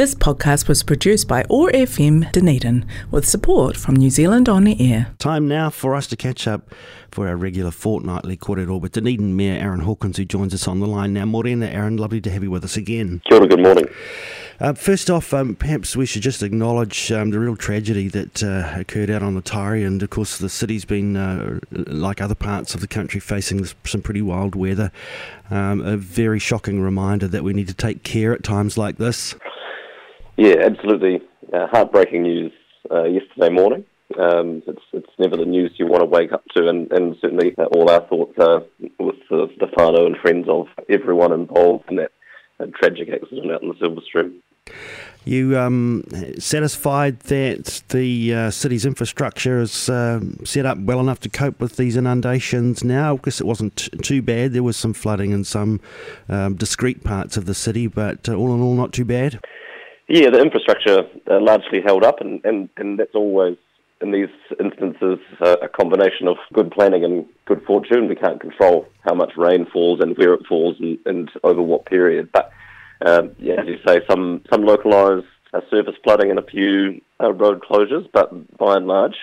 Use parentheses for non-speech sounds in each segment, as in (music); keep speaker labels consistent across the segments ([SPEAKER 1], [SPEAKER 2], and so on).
[SPEAKER 1] This podcast was produced by OAR FM Dunedin with support from New Zealand On Air.
[SPEAKER 2] Time now for us to catch up for our regular fortnightly korero with Dunedin Mayor Aaron Hawkins, who joins us on the line now. Morena, Aaron, lovely to have you with us again.
[SPEAKER 3] Kia ora, good morning.
[SPEAKER 2] Uh, first off, um, perhaps we should just acknowledge um, the real tragedy that uh, occurred out on the Taieri, and of course the city's been, uh, like other parts of the country, facing some pretty wild weather. Um, a very shocking reminder that we need to take care at times like this.
[SPEAKER 3] Yeah, absolutely. Uh, heartbreaking news uh, yesterday morning. Um, it's it's never the news you want to wake up to, and, and certainly uh, all our thoughts are with the, the whānau and friends of everyone involved in that uh, tragic accident out in the Silver Stream.
[SPEAKER 2] You um, satisfied that the uh, city's infrastructure is uh, set up well enough to cope with these inundations now? Because it wasn't t- too bad. There was some flooding in some um, discrete parts of the city, but uh, all in all, not too bad.
[SPEAKER 3] Yeah, the infrastructure uh, largely held up, and, and, and that's always, in these instances, uh, a combination of good planning and good fortune. We can't control how much rain falls and where it falls and, and over what period. But, um, yeah, as you say, some, some localised uh, surface flooding and a few uh, road closures, but by and large,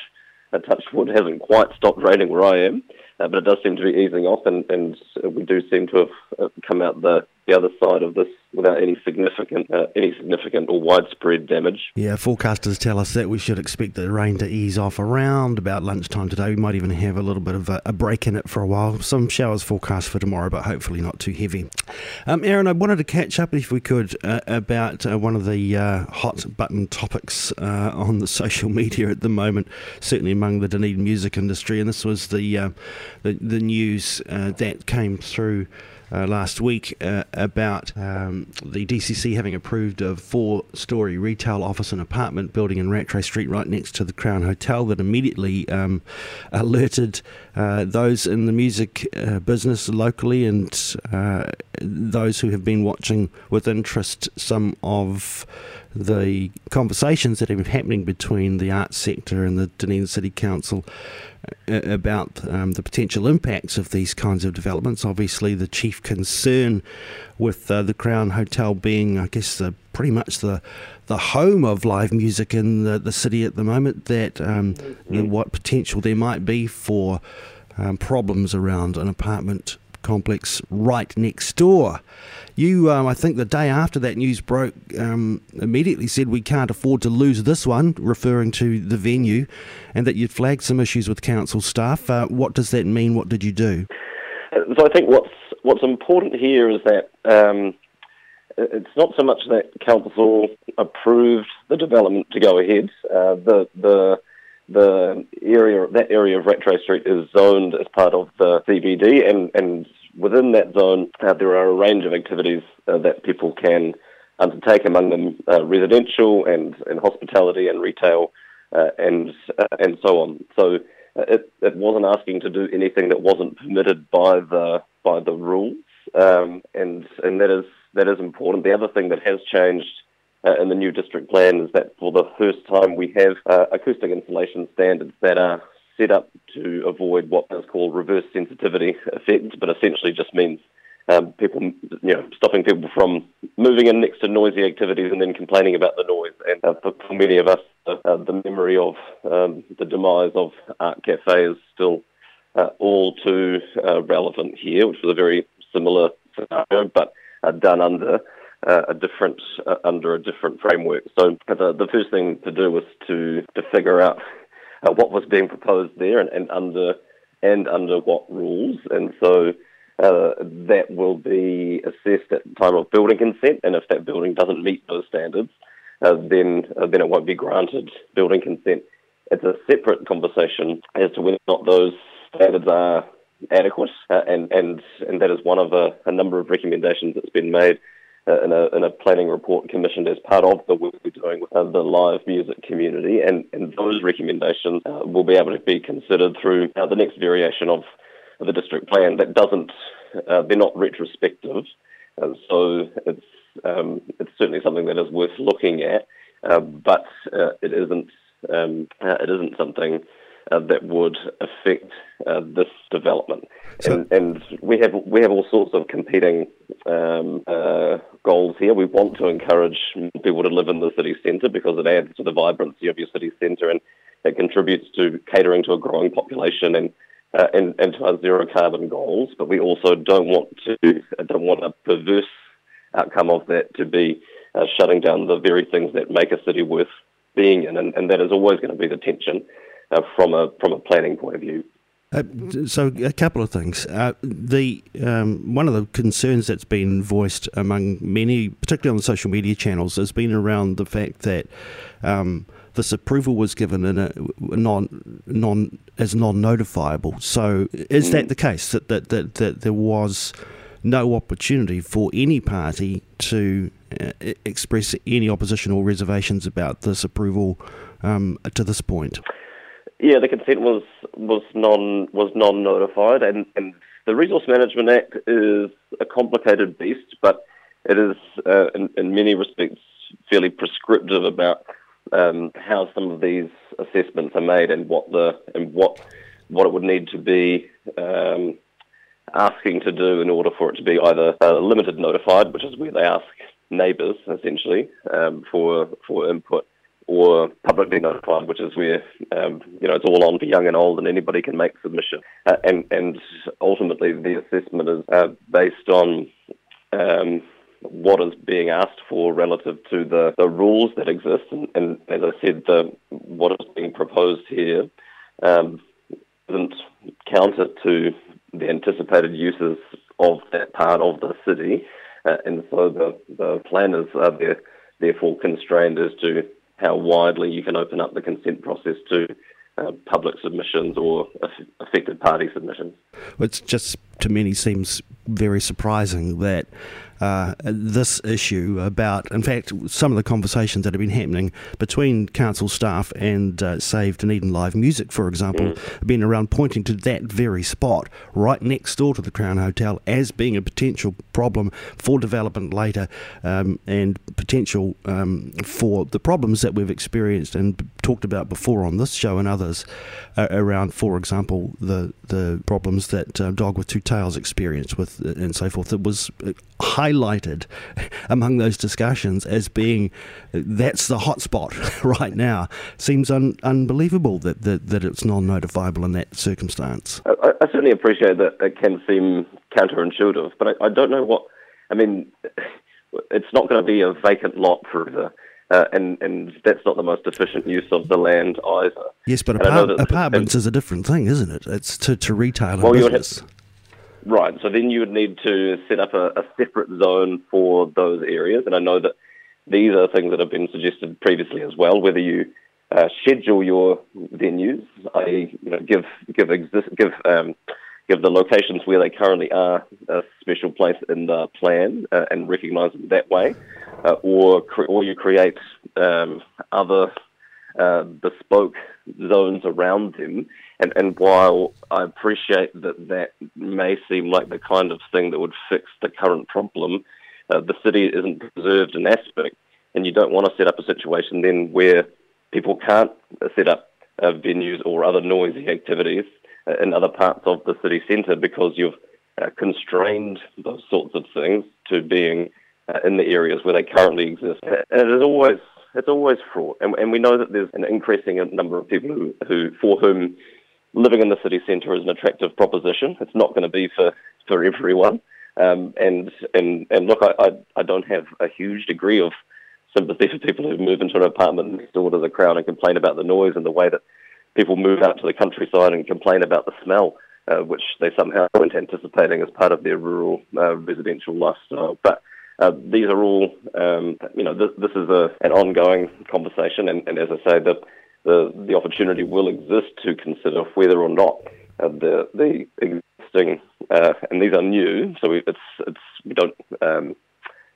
[SPEAKER 3] uh, Touchwood hasn't quite stopped raining where I am. Uh, but it does seem to be easing off, and, and we do seem to have uh, come out the, the other side of this without any significant uh, any significant or widespread damage.
[SPEAKER 2] Yeah, forecasters tell us that we should expect the rain to ease off around about lunchtime today. We might even have a little bit of a, a break in it for a while. Some showers forecast for tomorrow, but hopefully not too heavy. Um, Aaron, I wanted to catch up if we could uh, about uh, one of the uh, hot button topics uh, on the (laughs) social media at the moment, certainly among the Dunedin music industry, and this was the uh, the, the, news that came through last week uh, about um, the DCC having approved a four story retail office and apartment building in Rattray Street right next to the Crown Hotel that immediately um, alerted uh, those in the music uh, business locally and uh, those who have been watching with interest some of the conversations that have been happening between the arts sector and the Dunedin City Council uh, about um, the potential impacts of these kinds of developments. Obviously, the chief concern with uh, the Crown Hotel being, I guess, the, pretty much the the home of live music in the, the city at the moment. That um, mm-hmm. what potential there might be for um, problems around an apartment complex right next door. You, um, I think the day after that news broke, um, immediately said we can't afford to lose this one, referring to the venue, and that you'd flagged some issues with council staff. Uh, what does that mean? What did you do?
[SPEAKER 3] So I think what's what's important here is that um, it's not so much that council approved the development to go ahead. Uh, the the the area that area of Rattray Street is zoned as part of the CBD, and and within that zone uh, there are a range of activities uh, that people can undertake, among them uh, residential and and hospitality and retail uh, and uh, and so on. So uh, it it wasn't asking to do anything that wasn't permitted by the by the rules, um, and and that is that is important. The other thing that has changed uh, in the new district plan is that for the first time we have uh, acoustic insulation standards that are set up to avoid what is called reverse sensitivity effects, but essentially just means um, people, you know, stopping people from moving in next to noisy activities and then complaining about the noise. And uh, for, many of us, uh, the memory of um, the demise of Arc Cafe is still uh, all too uh, relevant here, which was a very similar scenario, but uh, done under uh, a different uh, under a different framework. So the, the first thing to do was to to figure out uh, what was being proposed there and, and under and under what rules. And so uh, that will be assessed at the time of building consent. And if that building doesn't meet those standards, uh, then uh, then it won't be granted building consent. It's a separate conversation as to whether or not those standards are adequate, and and and that is one of a, a number of recommendations that's been made uh, in, a, in a planning report commissioned as part of the work we're doing with the live music community, and, and those recommendations uh, will be able to be considered through uh, the next variation of the district plan. That doesn't, uh, they're not retrospective, so it's um, it's certainly something that is worth looking at, but it isn't um, it isn't something uh, that would affect uh, this development. So, and, and, we have we have all sorts of competing um, uh, goals here. We want to encourage people to live in the city centre because it adds to the vibrancy of your city centre and it contributes to catering to a growing population and uh, and, and to our zero carbon goals. But we also don't want to don't want a perverse outcome of that to be uh, shutting down the very things that make a city worth being in, and, and that is always going to be the tension uh, from a from a planning point of view.
[SPEAKER 2] Uh, so a couple of things. Uh, the um, one of the concerns that's been voiced among many, particularly on the social media channels, has been around the fact that um, this approval was given in a non non as non notifiable. So is that mm. the case that that, that that there was no opportunity for any party to uh, express any opposition or reservations about this approval um, to this point?
[SPEAKER 3] Yeah, the consent was was non was non notified, and, and the Resource Management Act is a complicated beast, but it is uh, in, in many respects fairly prescriptive about um, how some of these assessments are made and what the and what what it would need to be um, asking to do in order for it to be either uh, limited notified, which is where they ask neighbours essentially um, for for input, or publicly notified, which is where um, you know it's all on for young and old, and anybody can make submission. Uh, and and ultimately, the assessment is uh, based on um, what is being asked for relative to the, the rules that exist. And, and as I said, the what is being proposed here um, isn't counter to the anticipated uses of that part of the city. Uh, and so the, the planners are there, therefore constrained as to how widely you can open up the consent process to uh, public submissions or affected party submissions.
[SPEAKER 2] It's just to many seems very surprising that uh, this issue about, in fact, some of the conversations that have been happening between council staff and uh, Save Dunedin Live Music, for example, mm. have been around pointing to that very spot right next door to the Crown Hotel as being a potential problem for development later um, and potential um, for the problems that we've experienced and talked about before on this show and others uh, around, for example, the the problems that uh, Dog with Two Tails experienced with uh, and so forth. It was uh, highlighted (laughs) among those discussions as being that's the hotspot (laughs) right now. Seems un- unbelievable that, that, that it's non notifiable in that circumstance.
[SPEAKER 3] I, I, certainly appreciate that it can seem counterintuitive, but I, I don't know what. I mean, (sighs) it's not going to be a vacant lot forever. Uh, and and that's not the most efficient use of the land either.
[SPEAKER 2] Yes, but apart- apartments is a different thing, isn't it? It's to, to retail well, and business.
[SPEAKER 3] Right. So then you would need to set up a, a, separate zone for those areas. And I know that these are things that have been suggested previously as well. Whether you uh, schedule your venues, i.e., you know, give give exist, give um, give the locations where they currently are a special place in the plan uh, and recognise them that way, uh, or cre- or you create um, other uh, bespoke zones around them. And, and while I appreciate that that may seem like the kind of thing that would fix the current problem, uh, the city isn't preserved in aspect, and you don't want to set up a situation then where people can't set up uh, venues or other noisy activities uh, in other parts of the city centre because you've uh, constrained those sorts of things to being uh, in the areas where they currently exist. And it is always it's always fraught, and, and we know that there's an increasing number of people who, who for whom living in the city centre is an attractive proposition. It's not going to be for, for everyone. Um, and, and, and look, I, I, I don't have a huge degree of sympathy for people who move into an apartment next door to the Crown and complain about the noise and the way that people move out to the countryside and complain about the smell, uh, which they somehow weren't anticipating as part of their rural uh, residential lifestyle. But uh, these are all, um, you know, this, this is a, an ongoing conversation, and, and as I say, the, the, the opportunity will exist to consider whether or not uh, the the existing, uh, and these are new, so we, it's it's we don't, um,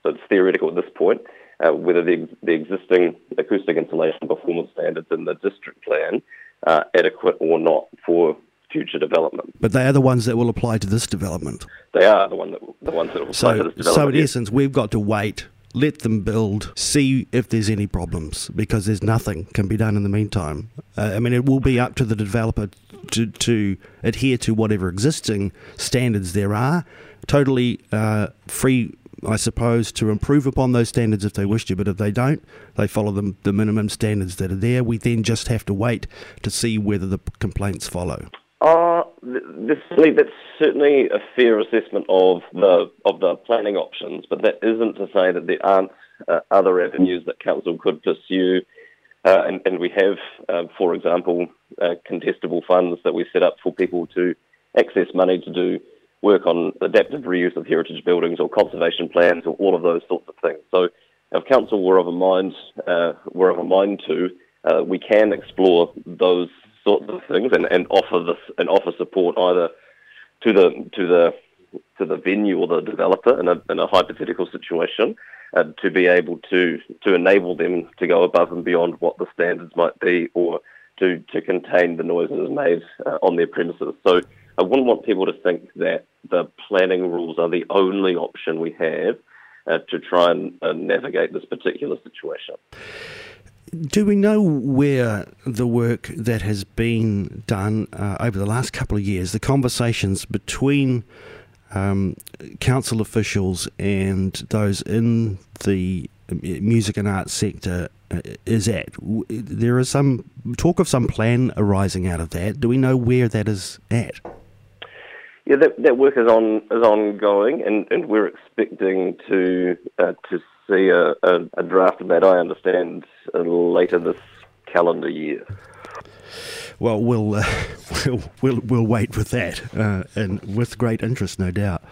[SPEAKER 3] so it's theoretical at this point. Uh, whether the, the existing acoustic insulation performance standards in the district plan are adequate or not for future development.
[SPEAKER 2] But they are the ones that will apply to this development.
[SPEAKER 3] They are the one that the ones that will apply
[SPEAKER 2] so,
[SPEAKER 3] to this development.
[SPEAKER 2] So in essence, we've got to wait let them build, see if there's any problems, because there's nothing can be done in the meantime. Uh, I mean, it will be up to the developer to, to adhere to whatever existing standards there are. Totally uh, free I suppose, to improve upon those standards if they wish to. But if they don't, they follow the, the minimum standards that are there. We then just have to wait to see whether the complaints follow.
[SPEAKER 3] Uh, this, that's certainly a fair assessment of the of the planning options, but that isn't to say that there aren't uh, other avenues that council could pursue. Uh, and, and, we have, uh, for example, uh, contestable funds that we set up for people to access money to do work on adaptive reuse of heritage buildings or conservation plans or all of those sorts of things. So, if council were of a mind, uh, were of a mind to, we can explore those sorts of things and, and offer this and offer support either to the to the to the venue or the developer in a, in a hypothetical situation uh, to be able to to enable them to go above and beyond what the standards might be or to, to contain the noises made uh, on their premises. So I wouldn't want people to think that the planning rules are the only option we have uh, to try and uh, navigate this particular situation.
[SPEAKER 2] Do we know where the work that has been done uh, over the last couple of years, the conversations between um, council officials and those in the uh, music and arts sector uh, is at? There is some talk of some plan arising out of that. Do we know where that is at?
[SPEAKER 3] Yeah, that, that work is on is ongoing, and, and we're expecting to uh, to see a, a, a, draft of that. I understand uh, later this calendar year.
[SPEAKER 2] Well, we'll uh, (laughs) we'll, we'll we'll wait with that, uh, and with great interest, no doubt.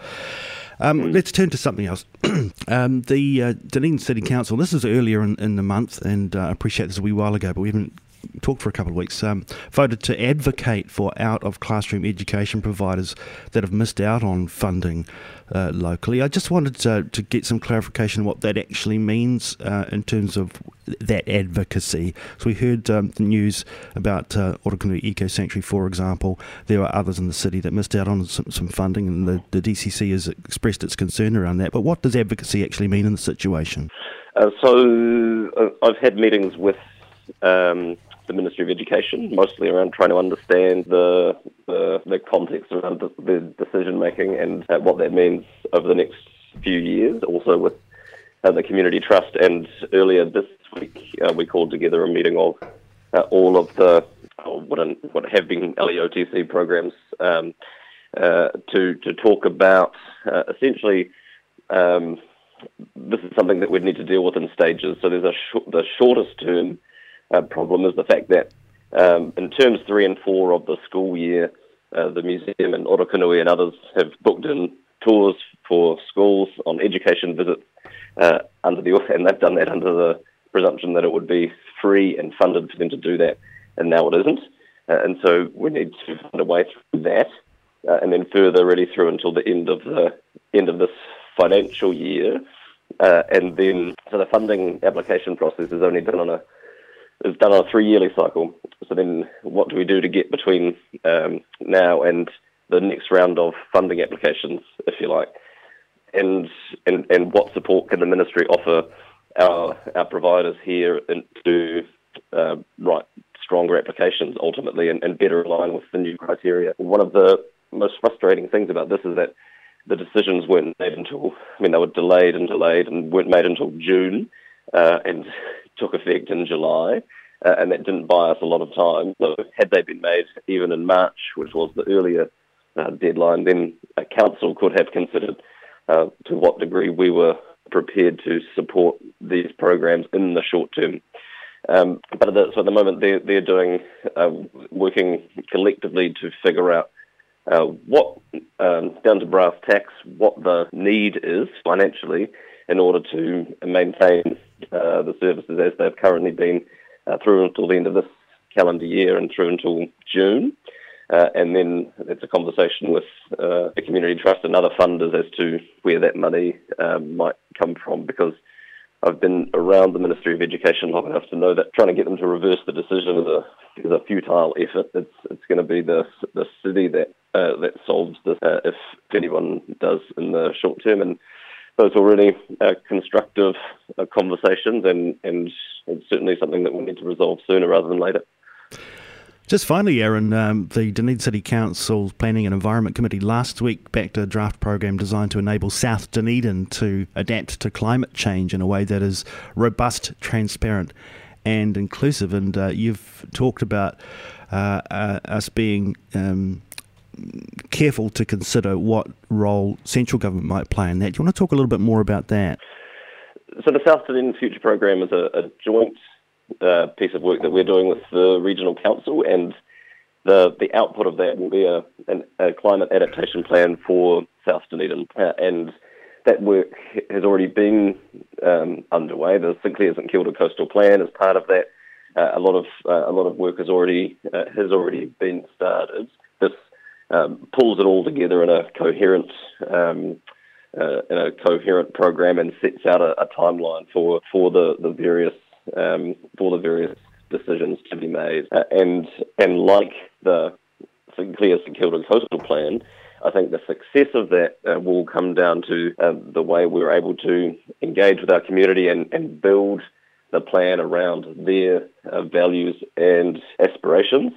[SPEAKER 2] Um, mm. Let's turn to something else. (clears throat) um, the uh, Dunedin City Council. This is earlier in, in the month, and uh, I appreciate this a wee while ago, but we haven't talked for a couple of weeks, um, voted to advocate for out of classroom education providers that have missed out on funding uh, locally. I just wanted to, to, get some clarification on what that actually means uh, in terms of that advocacy. So we heard um, the news about uh, Eco Sanctuary, for example. There are others in the city that missed out on some, some funding, and the, the DCC has expressed its concern around that. But what does advocacy actually mean in the situation?
[SPEAKER 3] Uh, so uh, I've had meetings with um, the Ministry of Education, mostly around trying to understand the the, the context around the, the decision making and uh, what that means over the next few years. Also with uh, the Community Trust, and earlier this week uh, we called together a meeting of uh, all of the uh, what what have been LEOTC programs um, uh, to to talk about essentially. Um, this is something that we'd need to deal with in stages. So there's a sh- the shortest term uh, problem is the fact that um, in terms three and four of the school year, uh, the museum and Orokonui and others have booked in tours for schools on education visits uh, under the (laughs) and they've done that under the presumption that it would be free and funded for them to do that, and now it isn't. Uh, and so we need to find a way through that, uh, and then further really through until the end of the end of this financial year. Uh, and then, so the funding application process is only done on a is done on a three yearly cycle. So then, what do we do to get between um, now and the next round of funding applications, if you like? And and and what support can the ministry offer our our providers here to uh, write stronger applications ultimately and, and better align with the new criteria? One of the most frustrating things about this is that the decisions weren't made until I mean they were delayed and delayed and weren't made until June. Uh, and took effect in July, uh, and that didn't buy us a lot of time. So had they been made even in March, which was the earlier uh, deadline, then a council could have considered uh, to what degree we were prepared to support these programs in the short term. Um, but at the, so at the moment, they're, they're doing uh, working collectively to figure out uh, what, um, down to brass tacks, what the need is financially in order to maintain uh, the services as they've currently been uh, through until the end of this calendar year and through until June. Uh, and then it's a conversation with uh, the community trust and other funders as to where that money um, might come from because I've been around the Ministry of Education long enough to know that trying to get them to reverse the decision is a is a futile effort. It's it's going to be the the city that uh, that solves this uh, if anyone does in the short term. And those were really constructive uh, conversations, and, and it's certainly something that we need to resolve sooner rather than later.
[SPEAKER 2] Just finally, Aaron, um, the Dunedin City Council's Planning and Environment Committee last week backed a draft program designed to enable South Dunedin to adapt to climate change in a way that is robust, transparent, and inclusive. And uh, you've talked about uh, uh, us being um, careful to consider what role central government might play in that. Do you want to talk a little bit more about that?
[SPEAKER 3] So the South Dunedin Future Program is a, a joint uh, piece of work that we're doing with the regional council, and the the output of that will be a, an, a climate adaptation plan for South Dunedin, uh, and that work has already been um, underway. The St Clair St Kilda Coastal Plan is part of that. Uh, a lot of uh, a lot of work has already uh, has already been started. Um, pulls it all together in a coherent um, uh, in a coherent program and sets out a, a timeline for for the the various um, for the various decisions to be made. Uh, and and like the St Clair St Kilda Coastal Plan, I think the success of that uh, will come down to uh, the way we're able to engage with our community and, and build the plan around their uh, values and aspirations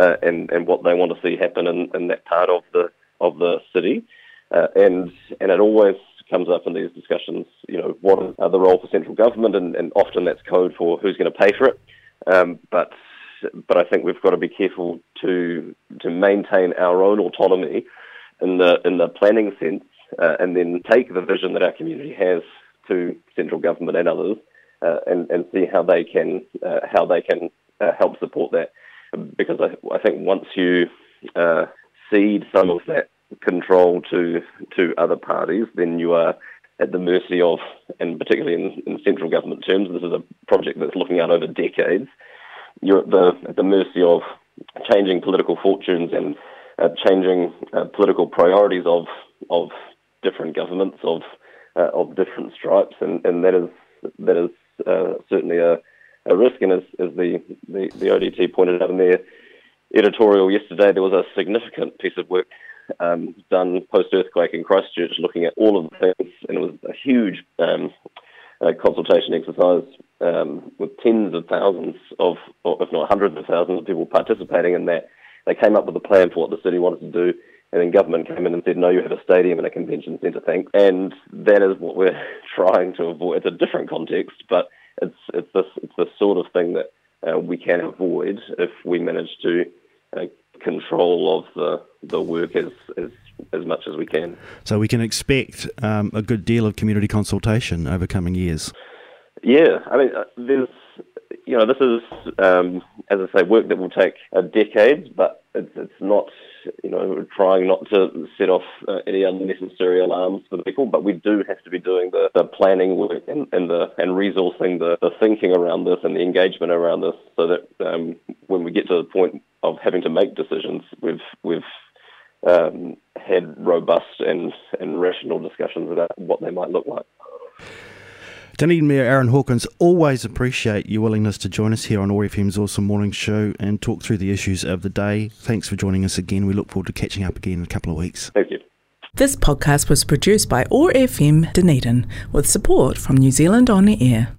[SPEAKER 3] uh, and, and what they want to see happen in, in that part of the of the city. Uh, and and it always comes up in these discussions, you know, what is the role for central government, and, and often that's code for who's going to pay for it. Um, but but I think we've got to be careful to to maintain our own autonomy in the in the planning sense, uh, and then take the vision that our community has to central government and others, uh, and and see how they can uh, how they can uh, help support that. Because I, I think once you uh, cede some of that control to to other parties, then you are at the mercy of, and particularly in, in central government terms, this is a project that's looking out over decades. You're at the at the mercy of changing political fortunes and uh, changing uh, political priorities of of different governments of of different stripes, and, and that is that is certainly a, a risk. And as, as the, the the ODT pointed out in their editorial yesterday, there was a significant piece of work um, done post earthquake in Christchurch, looking at all of the things, and it was a huge um, uh, consultation exercise um, with tens of thousands of, or if not hundreds of thousands of people participating in that. They came up with a plan for what the city wanted to do, and then government came in and said, "No, you have a stadium and a convention centre, thanks." And that is what we're (laughs) trying to avoid. It's a different context, but it's it's this it's the sort of thing that uh, we can avoid if we manage to uh, control of the the work as as as much as we can.
[SPEAKER 2] So we can expect um, a good deal of community consultation over coming years.
[SPEAKER 3] Yeah, I mean, uh, there's you know, this is um, as I say, work that will take a decade, but it's, it's not you know trying not to set off uh, any unnecessary alarms for people. But we do have to be doing the, the planning work and, and the and resourcing the, the thinking around this and the engagement around this, so that um, when we get to the point of having to make decisions, we've we've um, had robust and, and rational discussions about what they might look like.
[SPEAKER 2] Dunedin Mayor Aaron Hawkins, always appreciate your willingness to join us here on OAR FM's Awesome Morning Show and talk through the issues of the day. Thanks for joining us again. We look forward to catching up again in a couple of weeks.
[SPEAKER 3] Thank you.
[SPEAKER 1] This podcast was produced by OAR FM Dunedin with support from New Zealand On Air.